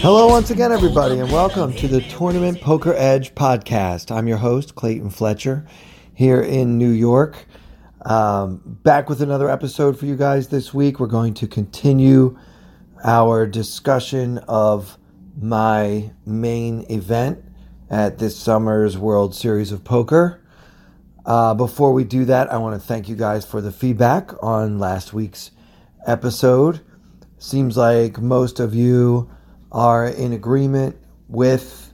Hello, once again, everybody, and welcome to the Tournament Poker Edge podcast. I'm your host, Clayton Fletcher, here in New York. Um, back with another episode for you guys this week. We're going to continue our discussion of my main event at this summer's World Series of Poker. Uh, before we do that, I want to thank you guys for the feedback on last week's episode. Seems like most of you are in agreement with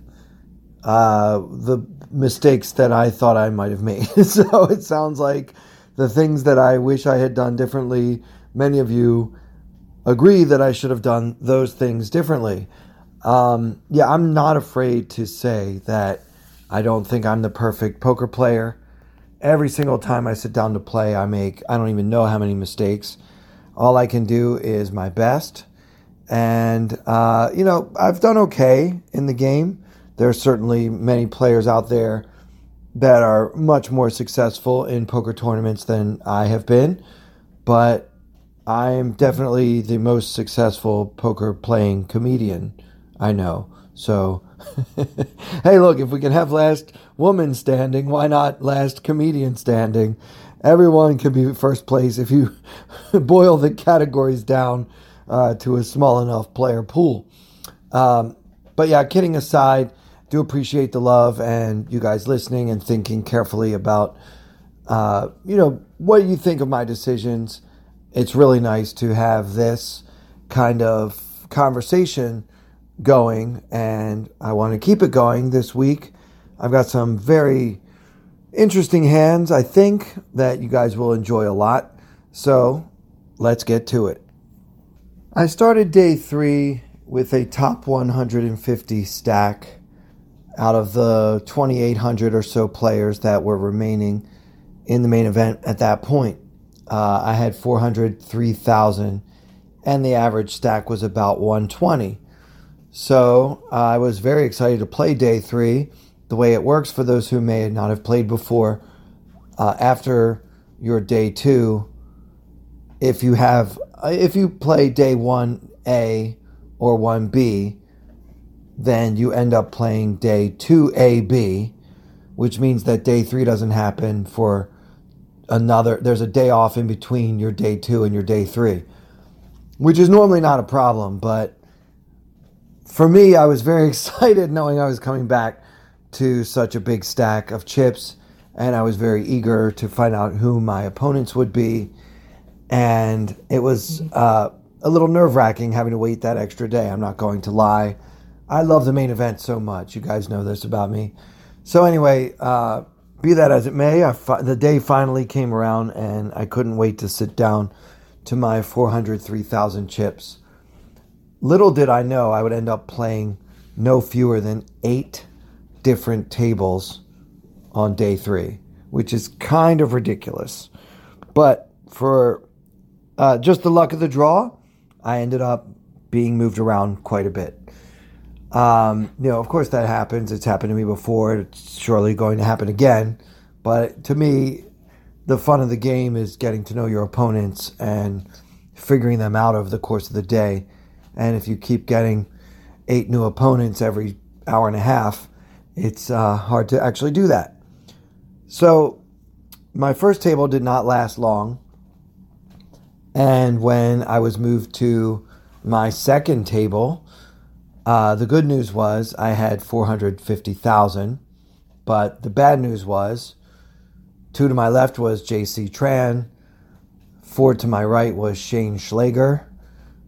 uh, the mistakes that I thought I might have made. so it sounds like the things that I wish I had done differently, many of you agree that I should have done those things differently. Um, yeah, I'm not afraid to say that I don't think I'm the perfect poker player. Every single time I sit down to play, I make, I don't even know how many mistakes. All I can do is my best and, uh, you know, I've done okay in the game. There are certainly many players out there that are much more successful in poker tournaments than I have been. But I am definitely the most successful poker playing comedian I know. So, hey, look, if we can have last woman standing, why not last comedian standing? Everyone can be first place if you boil the categories down uh, to a small enough player pool. Um, but yeah, kidding aside, do appreciate the love and you guys listening and thinking carefully about, uh, you know, what you think of my decisions. It's really nice to have this kind of conversation going, and I want to keep it going this week. I've got some very interesting hands, I think, that you guys will enjoy a lot. So let's get to it. I started day three with a top 150 stack out of the 2,800 or so players that were remaining in the main event at that point. Uh, I had 403,000, and the average stack was about 120. So uh, I was very excited to play day three. The way it works for those who may not have played before, uh, after your day two, if you have if you play day 1A or 1B, then you end up playing day 2AB, which means that day 3 doesn't happen for another there's a day off in between your day 2 and your day 3, which is normally not a problem, but for me I was very excited knowing I was coming back to such a big stack of chips and I was very eager to find out who my opponents would be and it was uh, a little nerve wracking having to wait that extra day. I'm not going to lie. I love the main event so much. You guys know this about me. So anyway, uh, be that as it may, fi- the day finally came around, and I couldn't wait to sit down to my 403,000 chips. Little did I know I would end up playing no fewer than eight different tables on day three, which is kind of ridiculous. But for uh, just the luck of the draw, I ended up being moved around quite a bit. Um, you know, of course, that happens. It's happened to me before. It's surely going to happen again. But to me, the fun of the game is getting to know your opponents and figuring them out over the course of the day. And if you keep getting eight new opponents every hour and a half, it's uh, hard to actually do that. So, my first table did not last long. And when I was moved to my second table, uh, the good news was I had 450,000. But the bad news was two to my left was JC Tran, four to my right was Shane Schlager,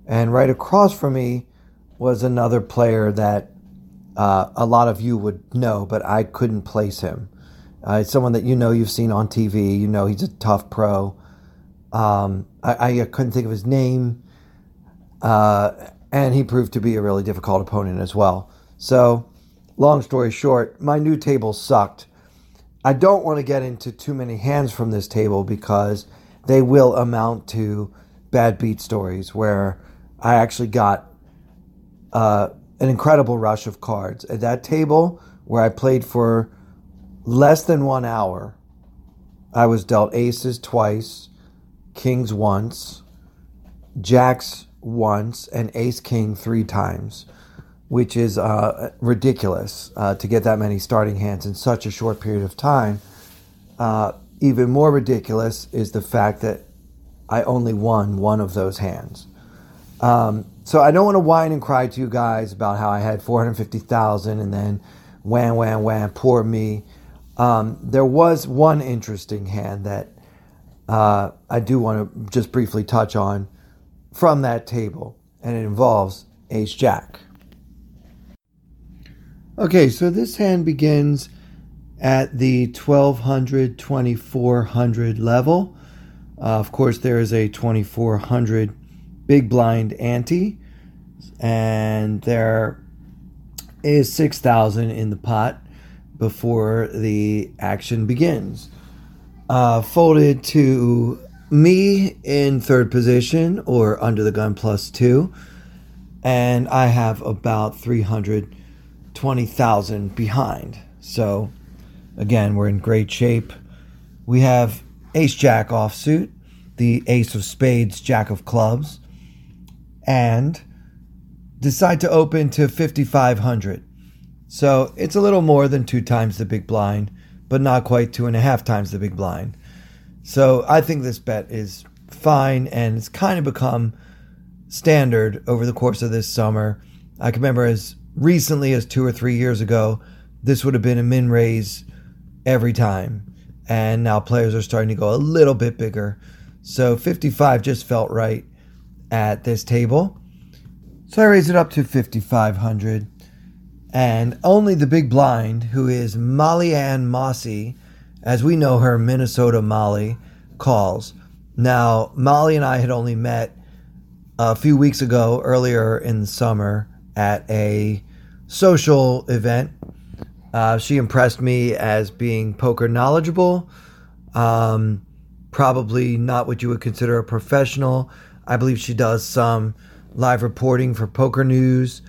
and right across from me was another player that uh, a lot of you would know, but I couldn't place him. Uh, it's someone that you know you've seen on TV. You know he's a tough pro. Um, I, I, couldn't think of his name, uh, and he proved to be a really difficult opponent as well. So long story short, my new table sucked. I don't want to get into too many hands from this table because they will amount to bad beat stories where I actually got uh, an incredible rush of cards. At that table where I played for less than one hour, I was dealt aces twice, kings once, jacks once, and ace king three times, which is uh, ridiculous uh, to get that many starting hands in such a short period of time. Uh, even more ridiculous is the fact that I only won one of those hands. Um, so I don't want to whine and cry to you guys about how I had 450,000 and then wham, wham, wham, poor me. Um, there was one interesting hand that uh, I do want to just briefly touch on from that table, and it involves Ace Jack. Okay, so this hand begins at the 1200 2400 level. Uh, of course, there is a 2400 big blind ante, and there is 6000 in the pot before the action begins. Uh, folded to me in third position or under the gun plus two, and I have about 320,000 behind. So, again, we're in great shape. We have ace jack offsuit, the ace of spades, jack of clubs, and decide to open to 5,500. So it's a little more than two times the big blind, but not quite two and a half times the big blind. So I think this bet is fine and it's kind of become standard over the course of this summer. I can remember as recently as two or three years ago, this would have been a min raise every time. And now players are starting to go a little bit bigger. So 55 just felt right at this table. So I raised it up to 5,500. And only the big blind, who is Molly Ann Mossy, as we know her, Minnesota Molly, calls. Now, Molly and I had only met a few weeks ago, earlier in the summer, at a social event. Uh, she impressed me as being poker knowledgeable, um, probably not what you would consider a professional. I believe she does some live reporting for Poker News.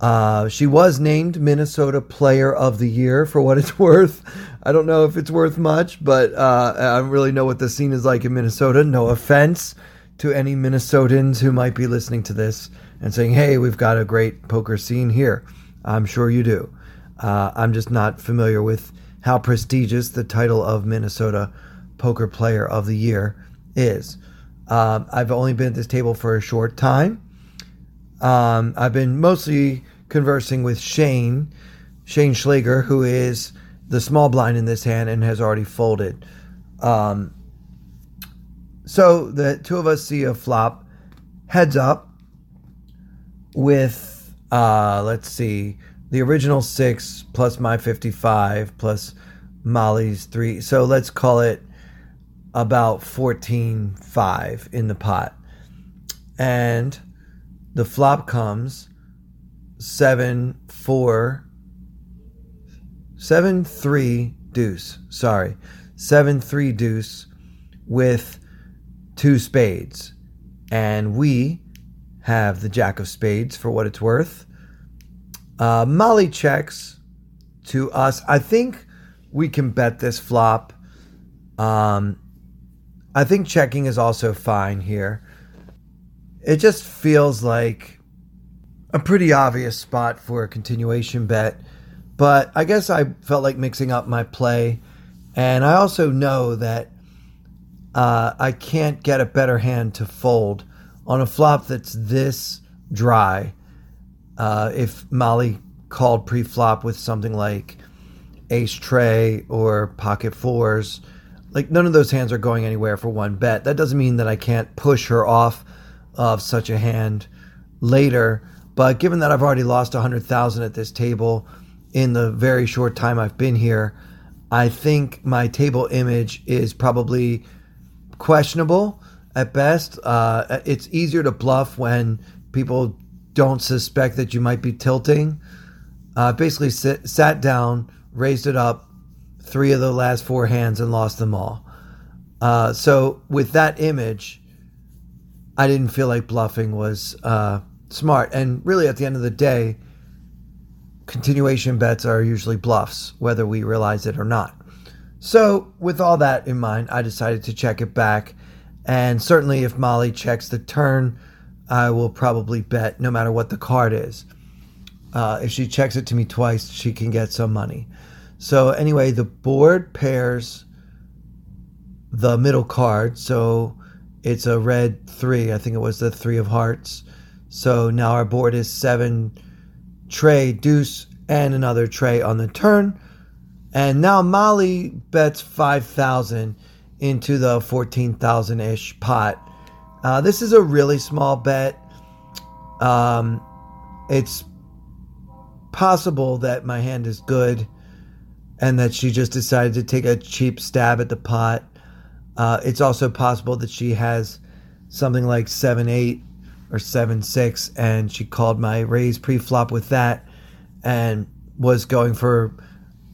Uh, she was named Minnesota Player of the Year for what it's worth. I don't know if it's worth much, but uh, I don't really know what the scene is like in Minnesota. No offense to any Minnesotans who might be listening to this and saying, hey, we've got a great poker scene here. I'm sure you do. Uh, I'm just not familiar with how prestigious the title of Minnesota Poker Player of the Year is. Um, I've only been at this table for a short time. Um, I've been mostly conversing with Shane, Shane Schlager, who is the small blind in this hand and has already folded. Um, so the two of us see a flop heads up with, uh, let's see, the original six plus my 55 plus Molly's three. So let's call it about 14 5 in the pot. And the flop comes 7 4 7 3 deuce. Sorry. 7 3 deuce with two spades. And we have the jack of spades for what it's worth. Uh, Molly checks to us. I think we can bet this flop. Um, I think checking is also fine here. It just feels like a pretty obvious spot for a continuation bet. But I guess I felt like mixing up my play. And I also know that uh, I can't get a better hand to fold on a flop that's this dry. Uh, if Molly called pre flop with something like ace tray or pocket fours, like none of those hands are going anywhere for one bet. That doesn't mean that I can't push her off of such a hand later. But given that I've already lost 100,000 at this table in the very short time I've been here, I think my table image is probably questionable at best. Uh, it's easier to bluff when people don't suspect that you might be tilting. Uh, basically, sit, sat down, raised it up three of the last four hands, and lost them all. Uh, so, with that image, I didn't feel like bluffing was uh, smart. And really, at the end of the day, continuation bets are usually bluffs, whether we realize it or not. So, with all that in mind, I decided to check it back. And certainly, if Molly checks the turn, I will probably bet no matter what the card is. Uh, if she checks it to me twice, she can get some money. So, anyway, the board pairs the middle card. So, it's a red three. I think it was the three of hearts. So now our board is seven tray, deuce, and another tray on the turn. And now Molly bets 5,000 into the 14,000 ish pot. Uh, this is a really small bet. Um, it's possible that my hand is good and that she just decided to take a cheap stab at the pot. Uh, it's also possible that she has something like 7 8 or 7 6, and she called my raise pre flop with that and was going for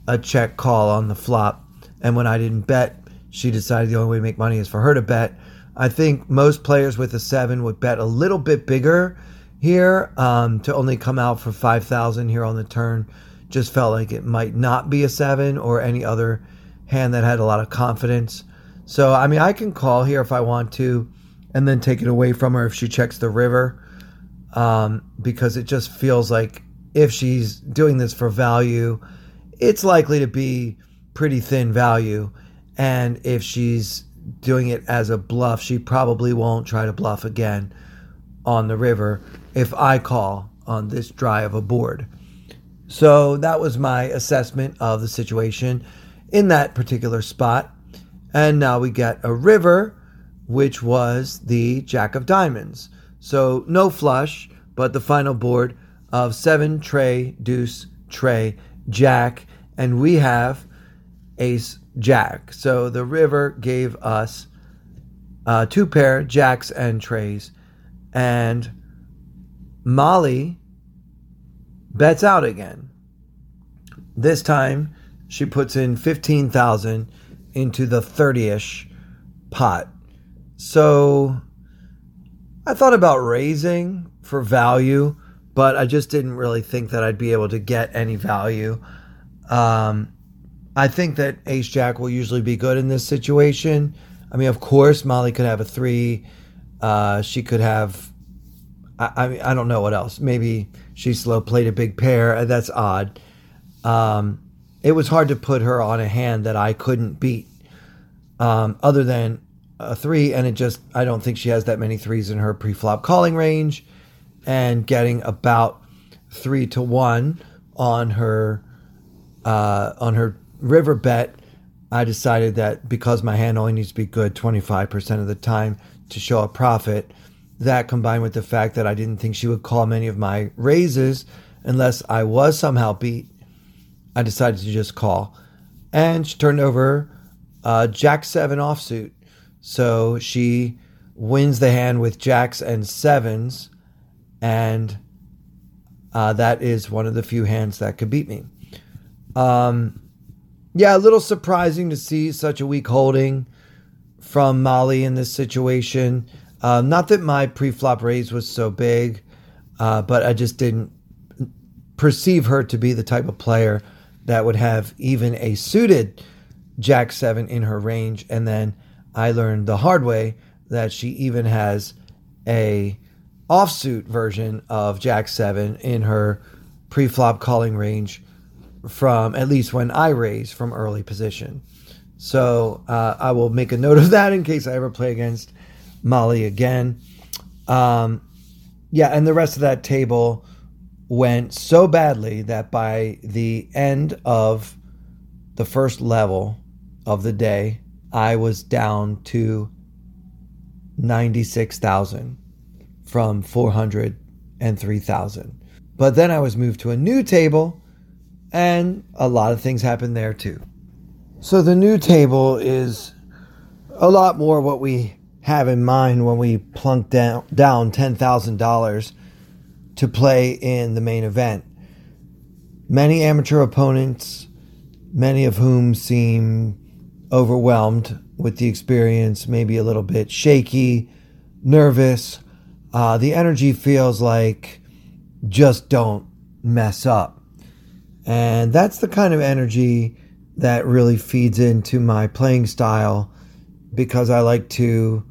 a check call on the flop. And when I didn't bet, she decided the only way to make money is for her to bet. I think most players with a 7 would bet a little bit bigger here um, to only come out for 5,000 here on the turn. Just felt like it might not be a 7 or any other hand that had a lot of confidence. So, I mean, I can call here if I want to and then take it away from her if she checks the river um, because it just feels like if she's doing this for value, it's likely to be pretty thin value. And if she's doing it as a bluff, she probably won't try to bluff again on the river if I call on this dry of a board. So that was my assessment of the situation in that particular spot. And now we get a river, which was the Jack of Diamonds. So no flush, but the final board of seven, tray, deuce, tray, jack, and we have ace, jack. So the river gave us uh, two pair, jacks and trays, and Molly bets out again. This time she puts in 15,000 into the 30 ish pot. So I thought about raising for value, but I just didn't really think that I'd be able to get any value. Um, I think that Ace Jack will usually be good in this situation. I mean, of course, Molly could have a three. Uh, she could have. I, I mean, I don't know what else. Maybe she slow played a big pair. That's odd. Um, it was hard to put her on a hand that I couldn't beat, um, other than a three. And it just, I don't think she has that many threes in her pre-flop calling range, and getting about three to one on her uh, on her river bet. I decided that because my hand only needs to be good 25% of the time to show a profit, that combined with the fact that I didn't think she would call many of my raises unless I was somehow beat I decided to just call. And she turned over uh, Jack 7 offsuit. So she wins the hand with Jacks and Sevens. And uh, that is one of the few hands that could beat me. Um, yeah, a little surprising to see such a weak holding from Molly in this situation. Uh, not that my pre-flop raise was so big, uh, but I just didn't perceive her to be the type of player that would have even a suited Jack 7 in her range. And then I learned the hard way that she even has a offsuit version of Jack 7 in her pre-flop calling range from at least when I raise from early position. So uh, I will make a note of that in case I ever play against Molly again. Um, yeah, and the rest of that table went so badly that by the end of the first level of the day, I was down to 96,000 from 403,000. But then I was moved to a new table, and a lot of things happened there too. So the new table is a lot more what we have in mind when we plunk down, down $10,000 to play in the main event. many amateur opponents, many of whom seem overwhelmed with the experience, maybe a little bit shaky, nervous. Uh, the energy feels like just don't mess up. And that's the kind of energy that really feeds into my playing style because I like to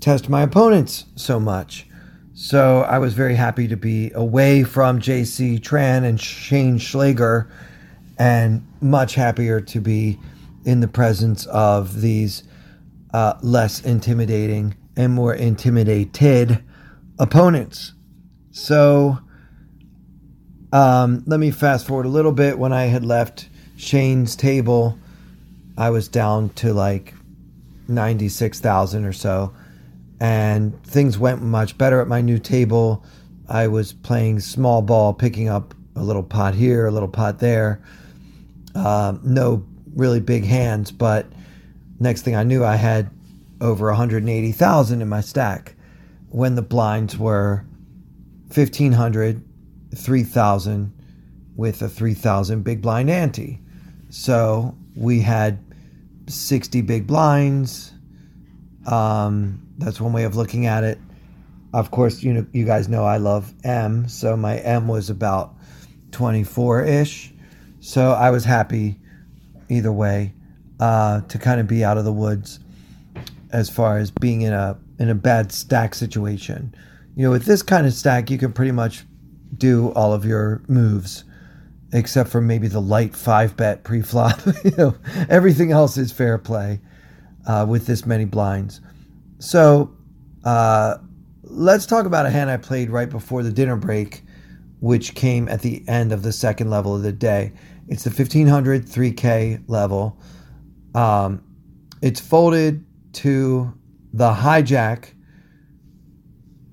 test my opponents so much. So I was very happy to be away from JC Tran and Shane Schlager and much happier to be in the presence of these uh, less intimidating and more intimidated opponents. So um, let me fast forward a little bit. When I had left Shane's table, I was down to like 96,000 or so. And things went much better at my new table. I was playing small ball, picking up a little pot here, a little pot there. Uh, no really big hands, but next thing I knew, I had over 180,000 in my stack when the blinds were 1,500, 3,000 with a 3,000 big blind ante. So we had 60 big blinds. Um, that's one way of looking at it. Of course, you know, you guys know I love M, so my M was about 24 ish. So I was happy either way uh, to kind of be out of the woods as far as being in a in a bad stack situation. You know, with this kind of stack, you can pretty much do all of your moves except for maybe the light five bet pre-flop. you know, everything else is fair play uh, with this many blinds. So uh, let's talk about a hand I played right before the dinner break, which came at the end of the second level of the day. It's the 1500 3K level. Um, it's folded to the hijack,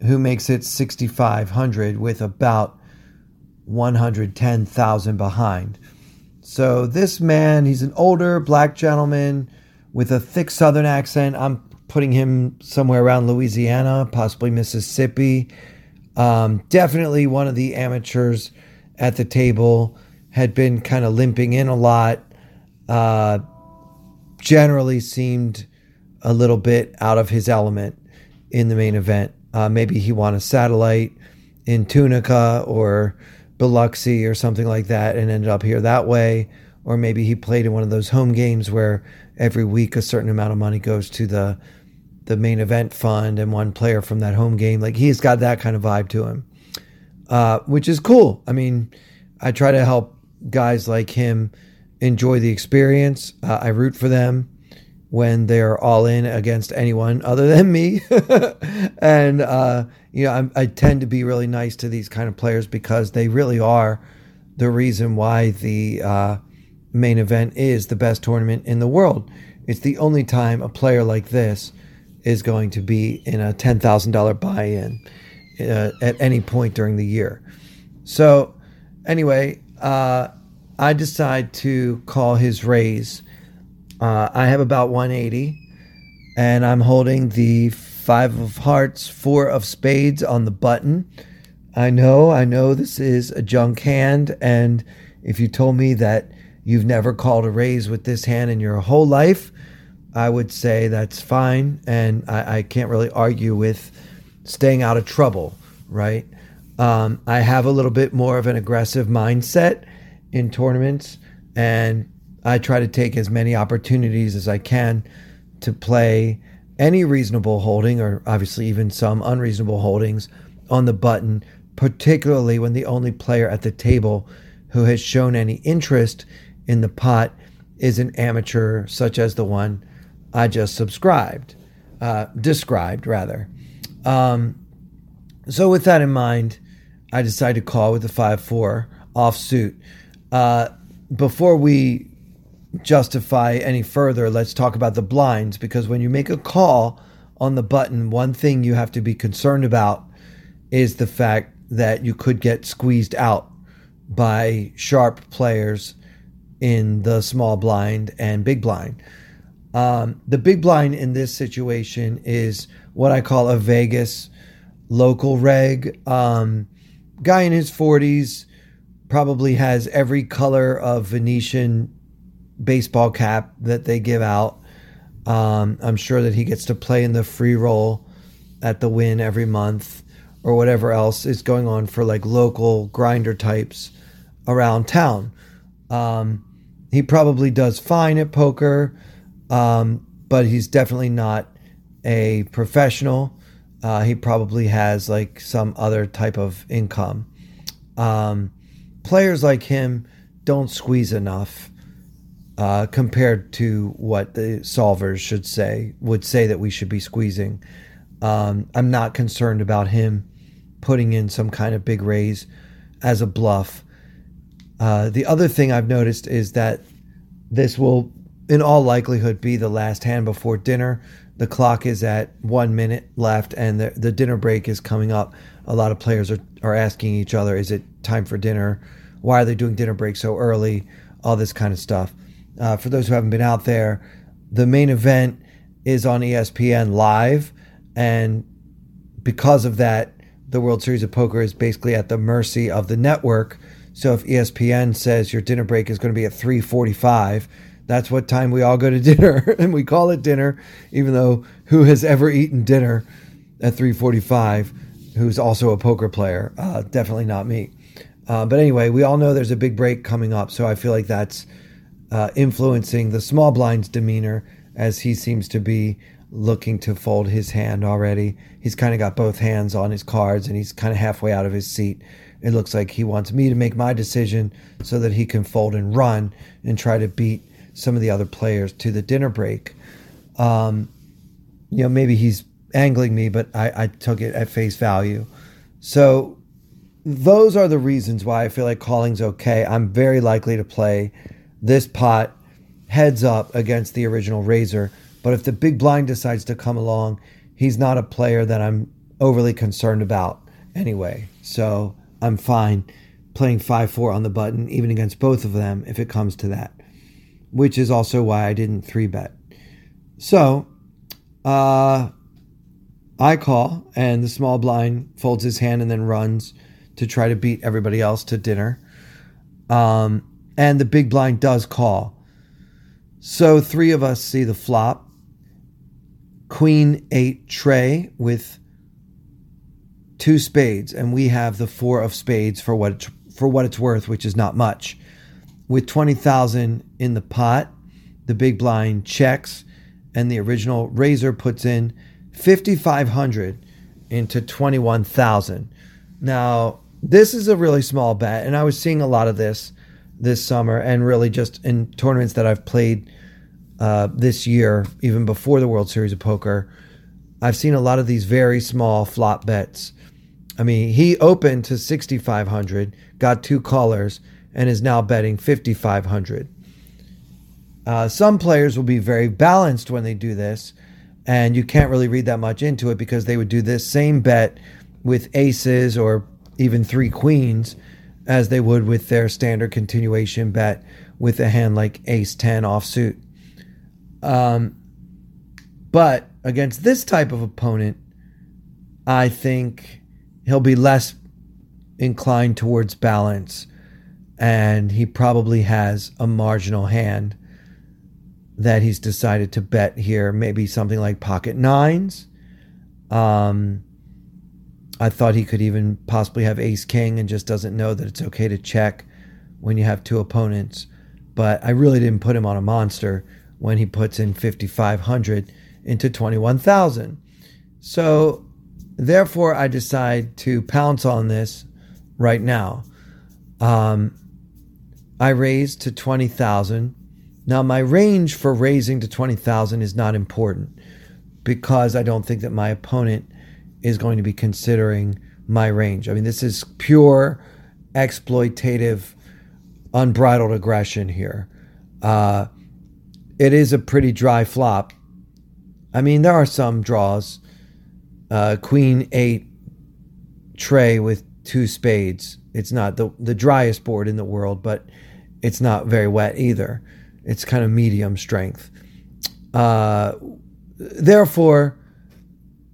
who makes it 6,500 with about 110,000 behind. So this man, he's an older black gentleman with a thick southern accent. I'm putting him somewhere around Louisiana, possibly Mississippi. Um, definitely one of the amateurs at the table. Had been kind of limping in a lot. Uh, generally seemed a little bit out of his element in the main event. Uh, maybe he won a satellite in Tunica or Biloxi or something like that and ended up here that way. Or maybe he played in one of those home games where every week a certain amount of money goes to the the main event fund and one player from that home game. Like he's got that kind of vibe to him, uh, which is cool. I mean, I try to help guys like him enjoy the experience. Uh, I root for them when they're all in against anyone other than me. and, uh, you know, I'm, i tend to be really nice to these kind of players because they really are the reason why the uh, main event is the best tournament in the world. It's the only time a player like this is going to be in a $10,000 buy in uh, at any point during the year. So, anyway, uh, I decide to call his raise uh, I have about 180, and I'm holding the five of hearts, four of spades on the button. I know, I know this is a junk hand, and if you told me that you've never called a raise with this hand in your whole life, I would say that's fine, and I, I can't really argue with staying out of trouble, right? Um, I have a little bit more of an aggressive mindset in tournaments, and I try to take as many opportunities as I can to play any reasonable holding, or obviously even some unreasonable holdings, on the button, particularly when the only player at the table who has shown any interest in the pot is an amateur such as the one I just subscribed, uh, described rather. Um, so with that in mind, I decided to call with the five four offsuit. Uh, before we justify any further, let's talk about the blinds because when you make a call on the button, one thing you have to be concerned about is the fact that you could get squeezed out by sharp players in the small blind and big blind. Um, the big blind in this situation is what I call a Vegas local reg. Um, guy in his 40s, probably has every color of Venetian baseball cap that they give out. Um, I'm sure that he gets to play in the free roll at the Wynn every month or whatever else is going on for like local grinder types around town. Um, he probably does fine at poker, um, but he's definitely not a professional. Uh, he probably has like some other type of income. Um, players like him don't squeeze enough uh, compared to what the solvers should say would say that we should be squeezing. Um, I'm not concerned about him putting in some kind of big raise as a bluff. Uh, the other thing I've noticed is that this will, in all likelihood, be the last hand before dinner. The clock is at one minute left, and the, the dinner break is coming up. A lot of players are, are asking each other, Is it time for dinner? Why are they doing dinner break so early? All this kind of stuff. Uh, for those who haven't been out there, the main event is on ESPN live, and because of that, the World Series of Poker is basically at the mercy of the network. So if ESPN says your dinner break is going to be at 3:45, that's what time we all go to dinner and we call it dinner even though who has ever eaten dinner at 3:45 who's also a poker player? Uh, definitely not me. Uh, but anyway, we all know there's a big break coming up, so I feel like that's uh, influencing the small blind's demeanor as he seems to be looking to fold his hand already. He's kind of got both hands on his cards and he's kind of halfway out of his seat. It looks like he wants me to make my decision so that he can fold and run and try to beat some of the other players to the dinner break. Um, you know, maybe he's angling me, but I, I took it at face value. So those are the reasons why I feel like calling's okay. I'm very likely to play this pot heads up against the original raiser but if the big blind decides to come along, he's not a player that I'm overly concerned about anyway. So I'm fine playing 5 4 on the button, even against both of them, if it comes to that, which is also why I didn't 3 bet. So uh, I call, and the small blind folds his hand and then runs to try to beat everybody else to dinner. Um, and the big blind does call. So three of us see the flop queen eight tray with two spades, and we have the four of spades for what for what it's worth, which is not much. With twenty thousand in the pot, the big blind checks, and the original raiser puts in fifty five hundred into twenty one thousand. Now this is a really small bet, and I was seeing a lot of this this summer, and really just in tournaments that I've played uh, this year, even before the World Series of Poker, I've seen a lot of these very small flop bets. I mean, he opened to 6,500, got two callers, and is now betting 5,500. Uh, some players will be very balanced when they do this, and you can't really read that much into it because they would do this same bet with aces or even three queens as they would with their standard continuation bet with a hand like ace 10 offsuit. Um, but against this type of opponent, I think he'll be less inclined towards balance, and he probably has a marginal hand that he's decided to bet here. Maybe something like pocket nines. Um, I thought he could even possibly have ace king and just doesn't know that it's okay to check when you have two opponents. But I really didn't put him on a monster when he puts in 5500 into 21,000. So therefore I decide to pounce on this right now. Um, I raise to 20,000. Now my range for raising to 20,000 is not important because I don't think that my opponent is going to be considering my range. I mean, this is pure exploitative, unbridled aggression here. Uh, it is a pretty dry flop. I mean, there are some draws. Uh, queen eight tray with two spades. It's not the the driest board in the world, but it's not very wet either. It's kind of medium strength. Uh, therefore,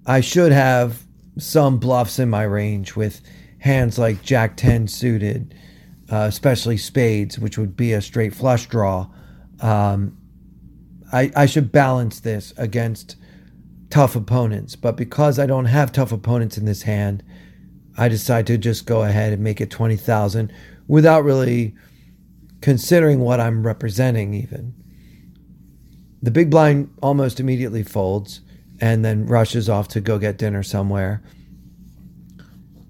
I should have some bluffs in my range with hands like Jack ten suited, uh, especially spades, which would be a straight flush draw. Um, I, I should balance this against tough opponents, but because I don't have tough opponents in this hand, I decide to just go ahead and make it 20,000 without really considering what I'm representing, even. The big blind almost immediately folds and then rushes off to go get dinner somewhere.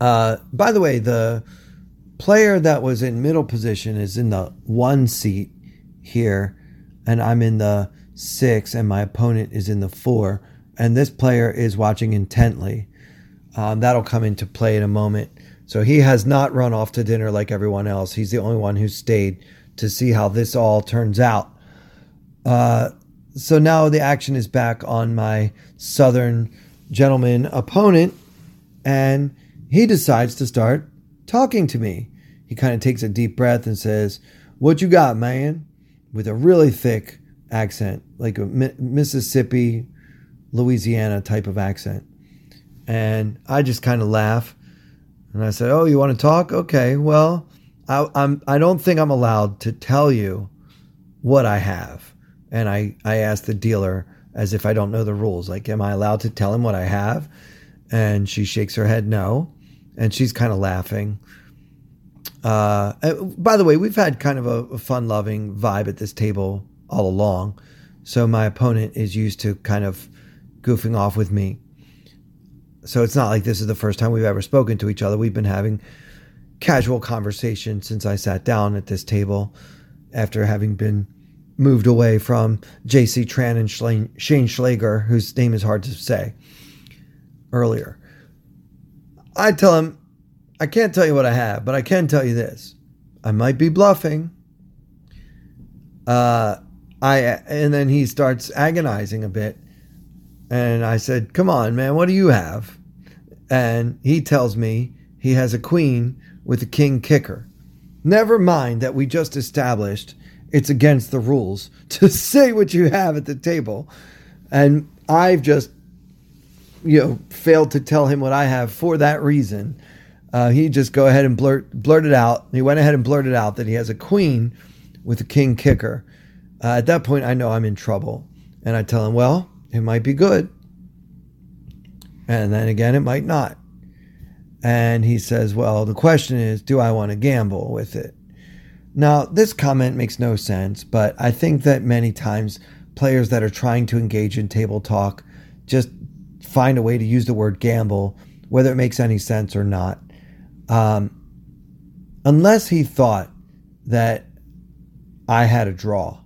Uh, by the way, the player that was in middle position is in the one seat here, and I'm in the six, and my opponent is in the four. And this player is watching intently. Um, that'll come into play in a moment. So he has not run off to dinner like everyone else. He's the only one who stayed to see how this all turns out. Uh, so now the action is back on my southern gentleman opponent, and he decides to start talking to me. He kind of takes a deep breath and says, What you got, man? with a really thick accent, like a Mississippi, Louisiana type of accent. And I just kind of laugh. And I said, Oh, you want to talk? Okay, well, I, I'm, I don't think I'm allowed to tell you what I have. And I, I asked the dealer as if I don't know the rules, like, Am I allowed to tell him what I have? And she shakes her head no. And she's kind of laughing. Uh, by the way, we've had kind of a, a fun loving vibe at this table all along. So my opponent is used to kind of goofing off with me. So it's not like this is the first time we've ever spoken to each other. We've been having casual conversation since I sat down at this table after having been moved away from J.C. Tran and Shane Schlager, whose name is hard to say, earlier. I tell him, I can't tell you what I have, but I can tell you this. I might be bluffing. Uh, I and then he starts agonizing a bit, and I said, "Come on, man, what do you have?" And he tells me he has a queen with a king kicker. Never mind that we just established it's against the rules to say what you have at the table, and I've just you know failed to tell him what I have for that reason uh, he just go ahead and blurt blurted out. He went ahead and blurted out that he has a queen with a king kicker. Uh, at that point, I know I'm in trouble, and I tell him, "Well, it might be good, and then again, it might not." And he says, "Well, the question is, do I want to gamble with it?" Now, this comment makes no sense, but I think that many times players that are trying to engage in table talk just find a way to use the word gamble, whether it makes any sense or not. Um, unless he thought that I had a draw.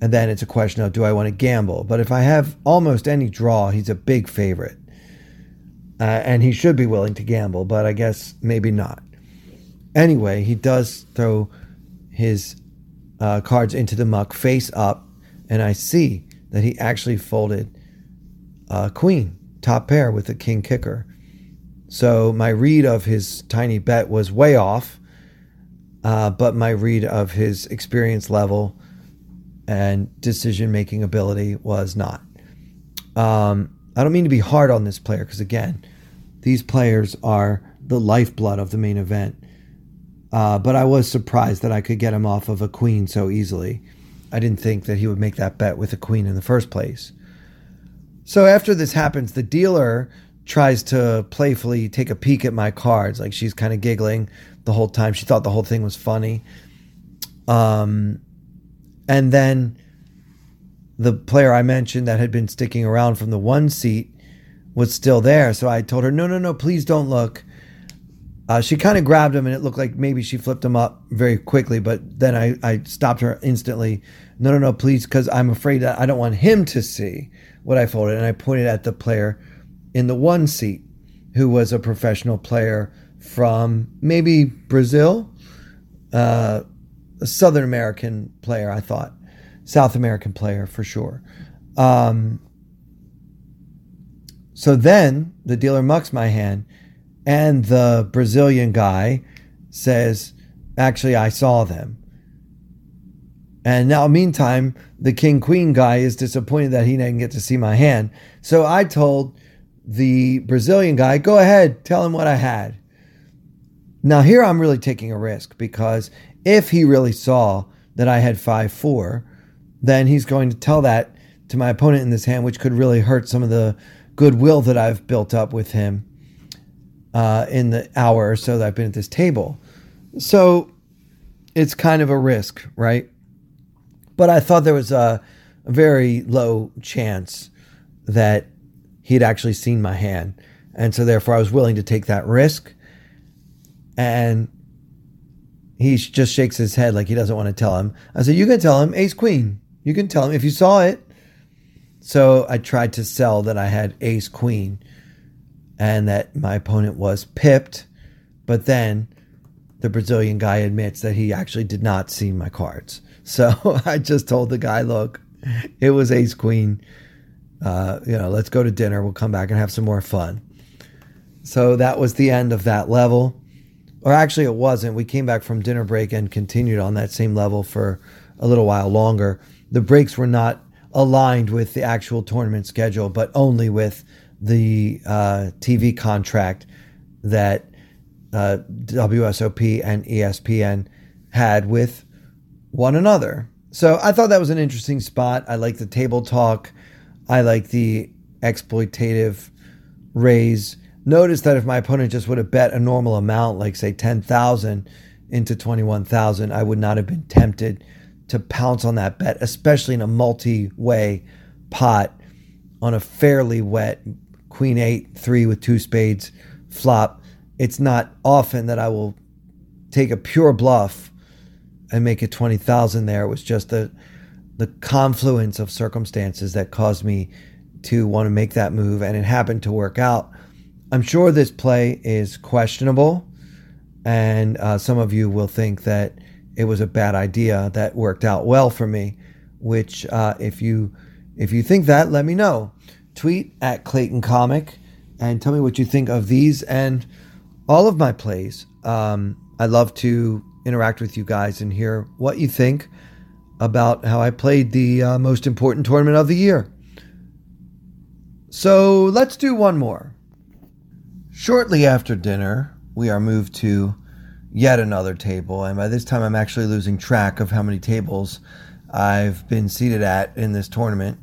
And then it's a question of do I want to gamble? But if I have almost any draw, he's a big favorite. Uh, and he should be willing to gamble, but I guess maybe not. Anyway, he does throw his uh, cards into the muck face up, and I see that he actually folded a queen, top pair with a king kicker. So my read of his tiny bet was way off, uh, but my read of his experience level and decision making ability was not. Um, I don't mean to be hard on this player because, again, these players are the lifeblood of the main event. Uh, but I was surprised that I could get him off of a queen so easily. I didn't think that he would make that bet with a queen in the first place. So after this happens, the dealer tries to playfully take a peek at my cards. Like she's kind of giggling the whole time. She thought the whole thing was funny. Um, and then the player I mentioned that had been sticking around from the one seat was still there. So I told her, no, no, no, please don't look. Uh, she kind of grabbed him and it looked like maybe she flipped him up very quickly, but then I, I stopped her instantly. No, no, no, please, because I'm afraid that I don't want him to see what I folded. And I pointed at the player in the one seat who was a professional player from maybe Brazil, uh, a Southern American player, I thought, South American player for sure. Um, so then the dealer mucks my hand, and the Brazilian guy says, Actually, I saw them. And now, meantime, the king queen guy is disappointed that he didn't get to see my hand. So I told the Brazilian guy, go ahead, tell him what I had. Now, here I'm really taking a risk because if he really saw that I had 5 4, then he's going to tell that to my opponent in this hand, which could really hurt some of the goodwill that I've built up with him uh, in the hour or so that I've been at this table. So it's kind of a risk, right? But I thought there was a, very low chance that he'd actually seen my hand. And so therefore I was willing to take that risk. And he just shakes his head like he doesn't want to tell him. I said, You can tell him, ace queen. You can tell him if you saw it. So I tried to sell that I had ace queen and that my opponent was pipped. But then the Brazilian guy admits that he actually did not see my cards. So I just told the guy, look, it was ace queen. Uh, you know, let's go to dinner. We'll come back and have some more fun. So that was the end of that level. Or actually, it wasn't. We came back from dinner break and continued on that same level for a little while longer. The breaks were not aligned with the actual tournament schedule, but only with the uh, TV contract that uh, WSOP and ESPN had with one another. So I thought that was an interesting spot. I like the table talk. I like the exploitative raise. Notice that if my opponent just would have bet a normal amount, like say 10,000 into 21,000, I would not have been tempted to pounce on that bet, especially in a multi way pot on a fairly wet queen eight, three with two spades flop. It's not often that I will take a pure bluff and make it 20,000 there. It was just the, the confluence of circumstances that caused me to want to make that move, and it happened to work out. I'm sure this play is questionable, and uh, some of you will think that it was a bad idea that worked out well for me. Which, uh, if you if you think that, let me know. Tweet at Clayton Comic and tell me what you think of these and all of my plays. Um, I love to interact with you guys and hear what you think about how I played the uh, most important tournament of the year. So let's do one more. Shortly after dinner, we are moved to yet another table, and by this time, I'm actually losing track of how many tables I've been seated at in this tournament.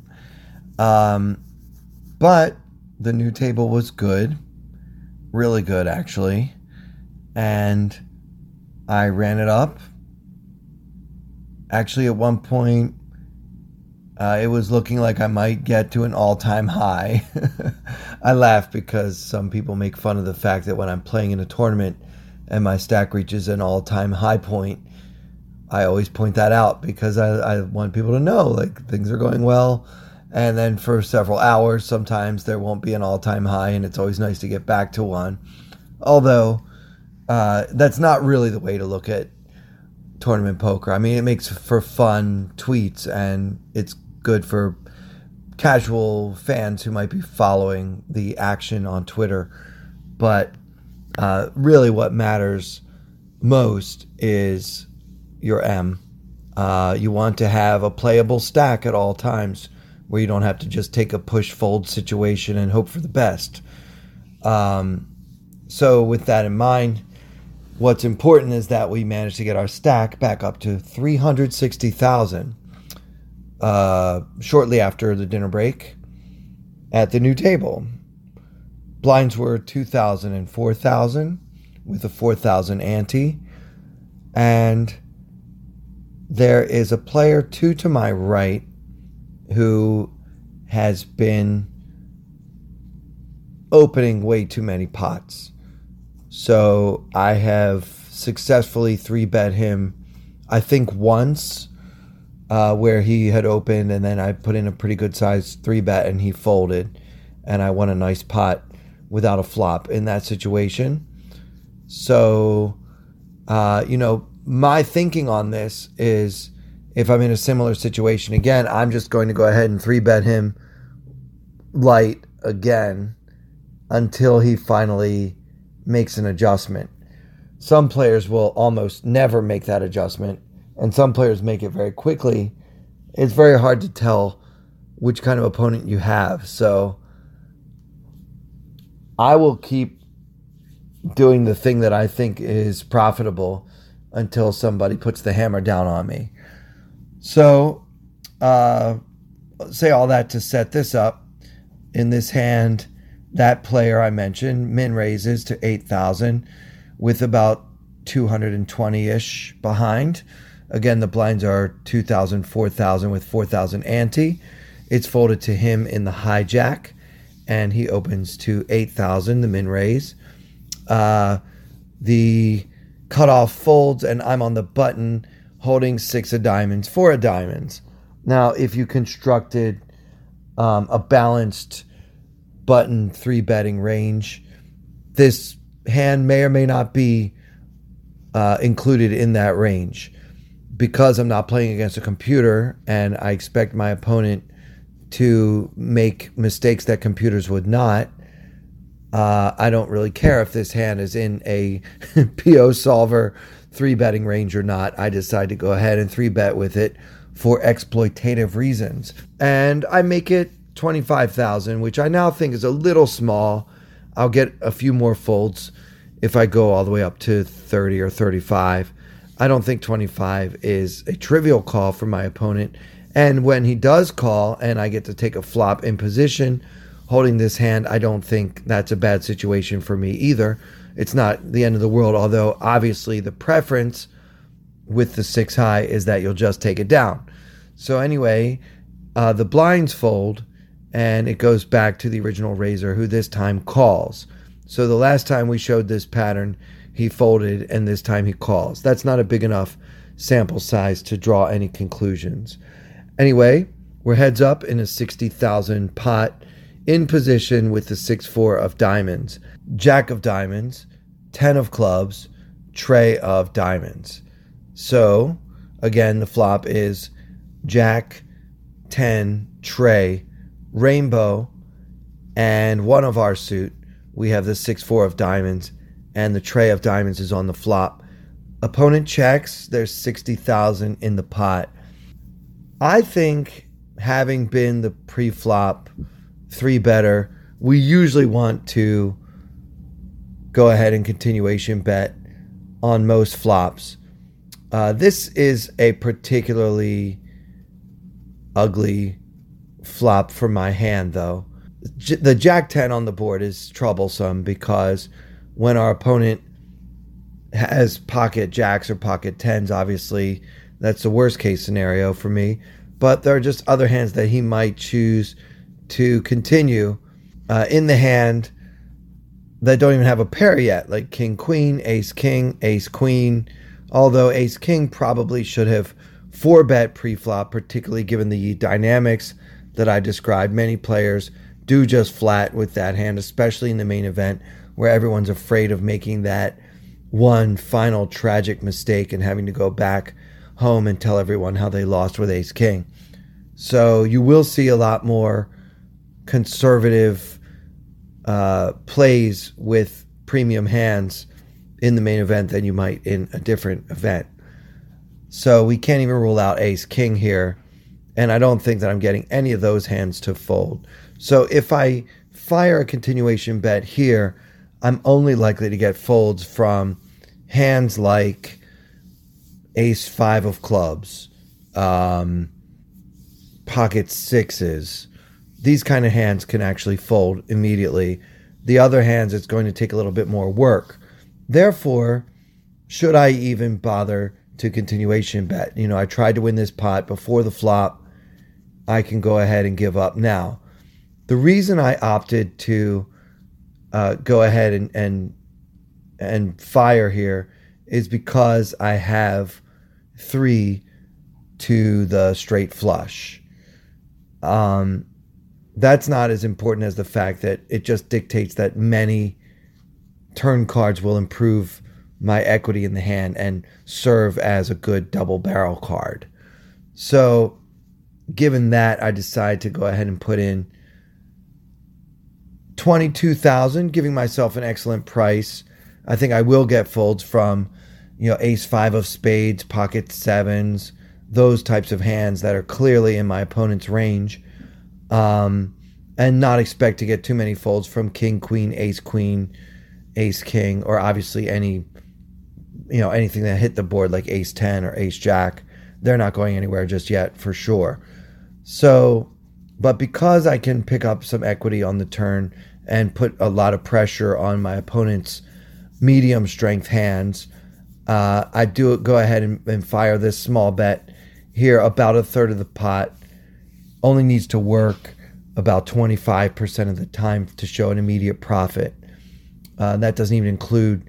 Um, but the new table was good, really good, actually. And I ran it up. Actually, at one point, uh, it was looking like I might get to an all time high. I laugh because some people make fun of the fact that when I'm playing in a tournament and my stack reaches an all time high point, I always point that out because I, I want people to know like things are going well. And then for several hours, sometimes there won't be an all time high, and it's always nice to get back to one. Although, uh, that's not really the way to look at tournament poker. I mean, it makes for fun tweets and it's good for casual fans who might be following the action on Twitter. But uh, really, what matters most is your M. Uh, you want to have a playable stack at all times where you don't have to just take a push fold situation and hope for the best. Um, so, with that in mind, What's important is that we managed to get our stack back up to 360,000 uh, shortly after the dinner break at the new table. Blinds were 2,000 and 4,000 with a 4,000 ante. And there is a player two to my right who has been opening way too many pots. So I have successfully three bet him, I think once, uh, where he had opened, and then I put in a pretty good size three bet, and he folded, and I won a nice pot without a flop in that situation. So, uh, you know, my thinking on this is if I'm in a similar situation again, I'm just going to go ahead and three bet him light again until he finally makes an adjustment. Some players will almost never make that adjustment, and some players make it very quickly. It's very hard to tell which kind of opponent you have. So I will keep doing the thing that I think is profitable until somebody puts the hammer down on me. So, uh, say all that to set this up. In this hand, that player I mentioned min raises to 8,000 with about 220 ish behind. Again, the blinds are 2,000, 4,000 with 4,000 ante. It's folded to him in the hijack, and he opens to 8,000, the min raise. Uh, the cutoff folds, and I'm on the button holding six of diamonds, four of diamonds. Now, if you constructed um, a balanced button three betting range, this hand may or may not be uh, included in that range. Because I'm not playing against a computer and I expect my opponent to make mistakes that computers would not, uh, I don't really care if this hand is in a PO solver three betting range or not. I decide to go ahead and three bet with it for exploitative reasons. And I make it 25,000, which I now think is a little small. I'll get a few more folds if I go all the way up to 30 or 35. I don't think 25 is a trivial call for my opponent. And when he does call and I get to take a flop in position holding this hand, I don't think that's a bad situation for me either. It's not the end of the world, although obviously the preference with the six high is that you'll just take it down. So, anyway, uh, the blinds fold and it goes back to the original raiser who this time calls. So the last time we showed this pattern, he folded and this time he calls. That's not a big enough sample size to draw any conclusions. Anyway, we're heads up in a 60,000 pot in position with the 6 4 of diamonds, jack of diamonds, 10 of clubs, tray of diamonds. So, again, the flop is jack, 10, tray, rainbow, and one of our suit. We have the 6 4 of diamonds, and the tray of diamonds is on the flop. Opponent checks, there's 60,000 in the pot. I think having been the pre flop three better, we usually want to go ahead and continuation bet on most flops. Uh, this is a particularly ugly flop for my hand, though. J- the Jack 10 on the board is troublesome because when our opponent has pocket jacks or pocket tens, obviously that's the worst case scenario for me. But there are just other hands that he might choose to continue uh, in the hand that don't even have a pair yet, like King Queen, Ace King, Ace Queen. Although Ace King probably should have four bet pre flop, particularly given the dynamics that I described. Many players do just flat with that hand, especially in the main event where everyone's afraid of making that one final tragic mistake and having to go back home and tell everyone how they lost with ace king. So you will see a lot more conservative uh, plays with premium hands in the main event than you might in a different event. So we can't even rule out ace king here and I don't think that I'm getting any of those hands to fold. So if I fire a continuation bet here, I'm only likely to get folds from hands like ace five of clubs, um, pocket sixes. These kind of hands can actually fold immediately. The other hands, it's going to take a little bit more work. Therefore, should I even bother to continuation bet? You know, I tried to win this pot before the flop. I can go ahead and give up now. The reason I opted to uh, go ahead and, and and fire here is because I have three to the straight flush. Um, that's not as important as the fact that it just dictates that many turn cards will improve my equity in the hand and serve as a good double barrel card. So given that, I decide to go ahead and put in 22,000, giving myself an excellent price. I think I will get folds from, you know, ace five of spades, pocket sevens, those types of hands that are clearly in my opponent's range. Um, and not expect to get too many folds from king, queen, ace, queen, ace king, or obviously any, you know, anything that hit the board like ace 10 or ace jack. They're not going anywhere just yet for sure. So, but because I can pick up some equity on the turn and put a lot of pressure on my opponent's medium strength hands, uh, I do go ahead and, and fire this small bet here, about a third of the pot. Only needs to work about 25% of the time to show an immediate profit. Uh, that doesn't even include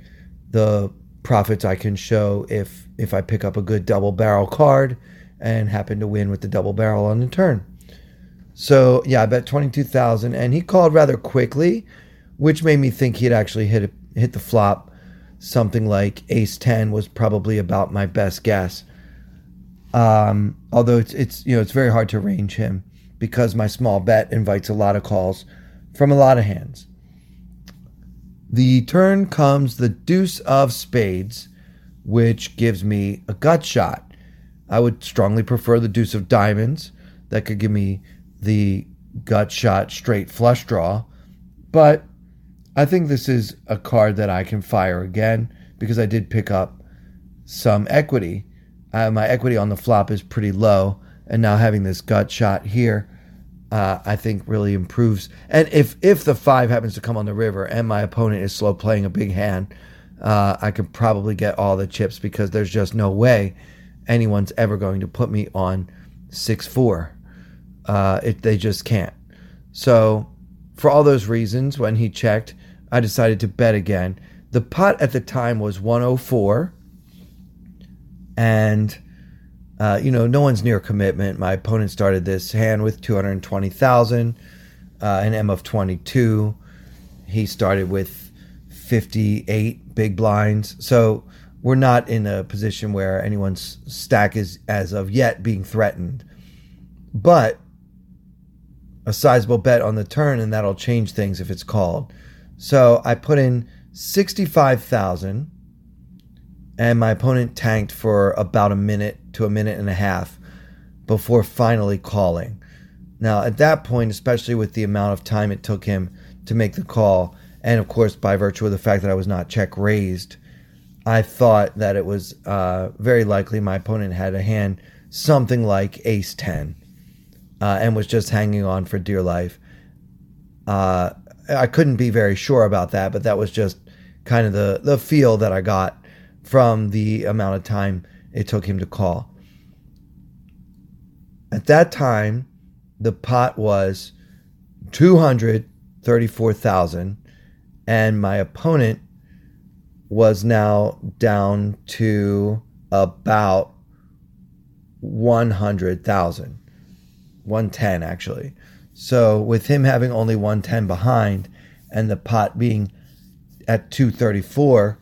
the profits I can show if if I pick up a good double barrel card and happen to win with the double barrel on the turn. So yeah, I bet 22,000 and he called rather quickly, which made me think he'd actually hit a, hit the flop. Something like ace 10 was probably about my best guess. Um, although it's it's you know it's very hard to range him because my small bet invites a lot of calls from a lot of hands. The turn comes the deuce of spades, which gives me a gut shot. I would strongly prefer the deuce of diamonds. That could give me the gut shot straight flush draw. But I think this is a card that I can fire again because I did pick up some equity uh, my equity on the flop is pretty low, and now having this gut shot here, uh, I think really improves. And if if the five happens to come on the river and my opponent is slow playing a big hand, uh, I could probably get all the chips because there's just no way anyone's ever going to put me on six four. Uh, it, they just can't. So, for all those reasons, when he checked, I decided to bet again. The pot at the time was 104 and uh, you know, no one's near commitment. My opponent started this hand with 220,000, uh, an M of 22. He started with 58 big blinds. So we're not in a position where anyone's stack is, as of yet, being threatened. But a sizable bet on the turn, and that'll change things if it's called. So I put in 65,000 and my opponent tanked for about a minute to a minute and a half before finally calling. Now, at that point, especially with the amount of time it took him to make the call, and of course, by virtue of the fact that I was not check raised, I thought that it was uh, very likely my opponent had a hand something like ace 10 uh, and was just hanging on for dear life. Uh, I couldn't be very sure about that, but that was just kind of the, the feel that I got from the amount of time it took him to call. At that time, the pot was 234,000 and my opponent was now down to about 100,000. 110 actually. So with him having only 110 behind and the pot being at 234,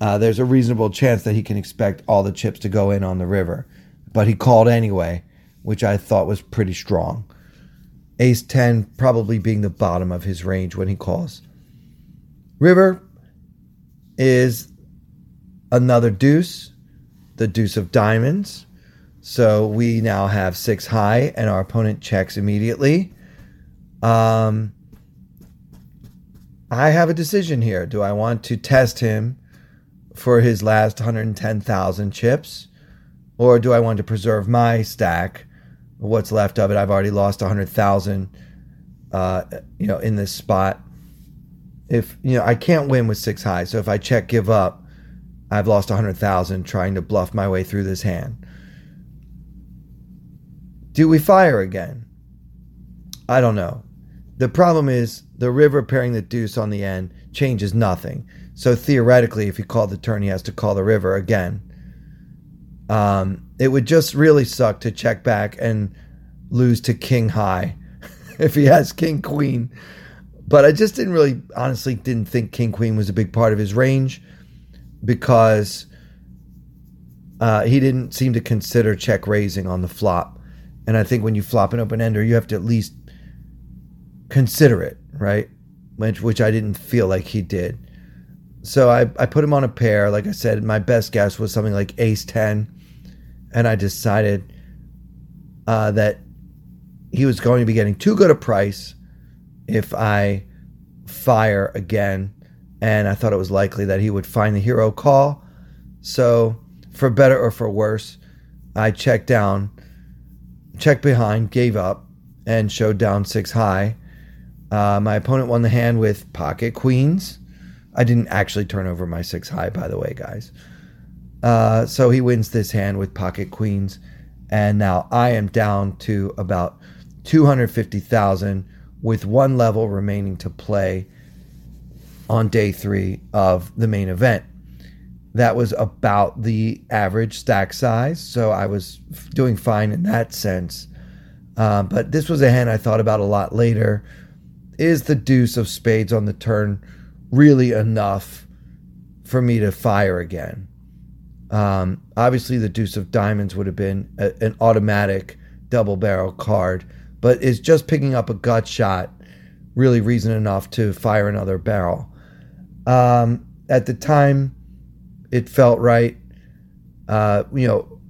uh, there's a reasonable chance that he can expect all the chips to go in on the river. But he called anyway, which I thought was pretty strong. Ace 10 probably being the bottom of his range when he calls. River is another deuce, the deuce of diamonds. So we now have six high, and our opponent checks immediately. Um, I have a decision here. Do I want to test him for his last 110,000 chips? Or do I want to preserve my stack? What's left of it? I've already lost 100,000 uh, you know, in this spot. If, you know, I can't win with six high. So if I check give up, I've lost 100,000 trying to bluff my way through this hand. Do we fire again? I don't know. The problem is the river pairing the deuce on the end changes nothing. So theoretically, if he called the turn, he has to call the river again. Um, it would just really suck to check back and lose to king high if he has king queen. But I just didn't really, honestly, didn't think king queen was a big part of his range because uh, he didn't seem to consider check raising on the flop. And I think when you flop an open ender, you have to at least consider it, right? Which, which I didn't feel like he did. So I, I put him on a pair. Like I said, my best guess was something like ace 10. And I decided uh, that he was going to be getting too good a price if I fire again and I thought it was likely that he would find the hero call. So, for better or for worse, I checked down, checked behind, gave up, and showed down six high. Uh, my opponent won the hand with pocket queens. I didn't actually turn over my six high, by the way, guys. Uh, so he wins this hand with pocket queens, and now I am down to about 250,000 with one level remaining to play on day three of the main event. That was about the average stack size, so I was doing fine in that sense. Uh, but this was a hand I thought about a lot later. Is the deuce of spades on the turn really enough for me to fire again? Um, obviously, the deuce of diamonds would have been a, an automatic double barrel card, but is just picking up a gut shot really reason enough to fire another barrel? Um, at the time, it felt right. Uh, you know,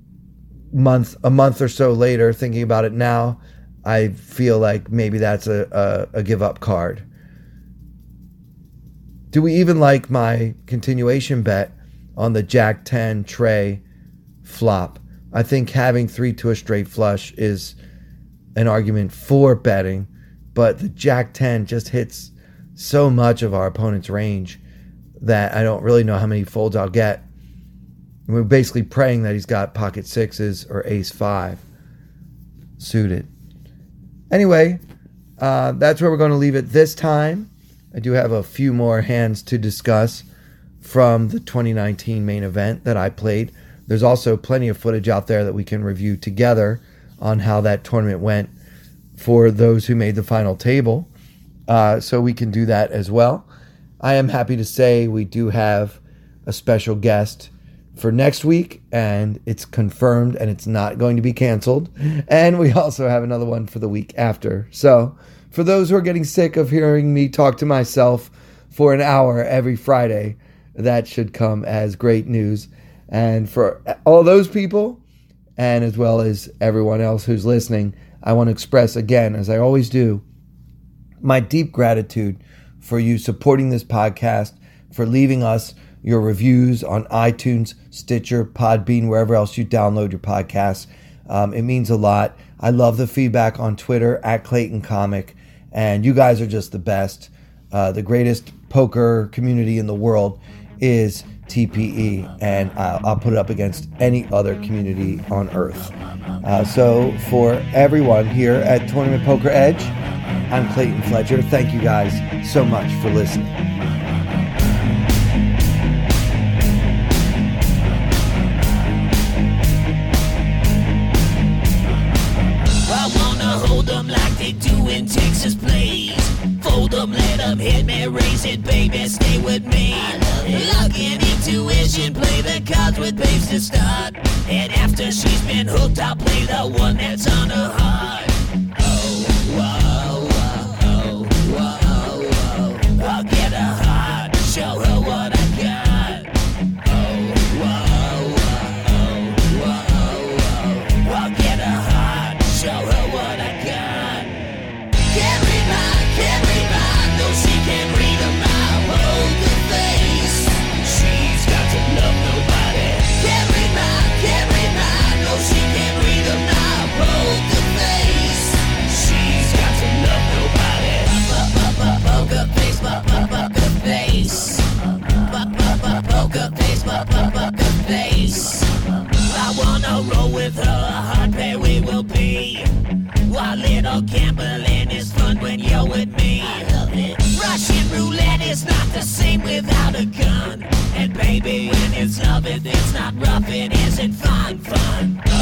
month a month or so later, thinking about it now, I feel like maybe that's a, a, a give up card. Do we even like my continuation bet on the Jack 10 tray flop? I think having three to a straight flush is an argument for betting, but the Jack 10 just hits so much of our opponent's range that I don't really know how many folds I'll get. And we're basically praying that he's got pocket sixes or ace five suited. Anyway, uh, that's where we're going to leave it this time. I do have a few more hands to discuss from the 2019 main event that I played. There's also plenty of footage out there that we can review together on how that tournament went for those who made the final table. Uh, so we can do that as well. I am happy to say we do have a special guest for next week, and it's confirmed and it's not going to be canceled. And we also have another one for the week after. So, for those who are getting sick of hearing me talk to myself for an hour every Friday, that should come as great news. And for all those people, and as well as everyone else who's listening, I want to express again, as I always do, my deep gratitude for you supporting this podcast, for leaving us your reviews on iTunes, Stitcher, Podbean, wherever else you download your podcasts. Um, it means a lot. I love the feedback on Twitter at Clayton Comic, and you guys are just the best. Uh, the greatest poker community in the world is TPE, and I'll, I'll, put it up against any other community on earth. Uh, so, for everyone here at Tournament Poker Edge, I'm Clayton Fletcher. Thank you guys so much for listening. Texas, please. Fold them, let them hit me, raise it, baby, stay with me. Intuition, play the cards with babes to start. And after she's been hooked, I'll play the one that's on her heart. While little gambling is fun when you're with me. Russian roulette is not the same without a gun. And baby, when it's love, it, it's not rough, it isn't fun, fun. Oh,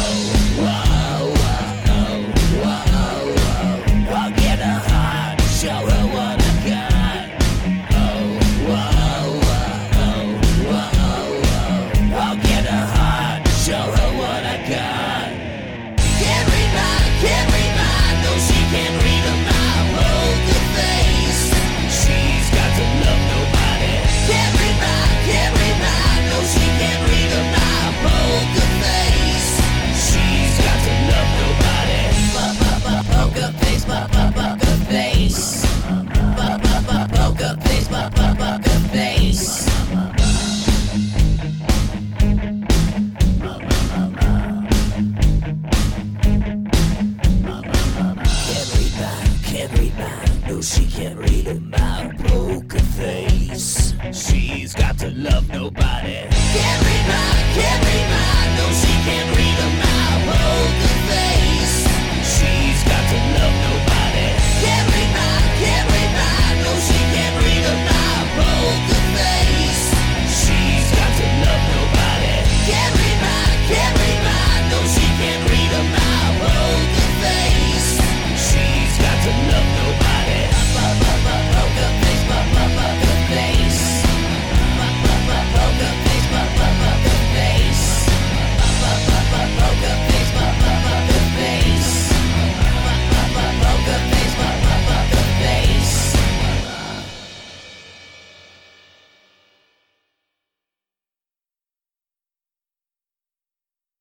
whoa, whoa, whoa, whoa. I'll get her heart, show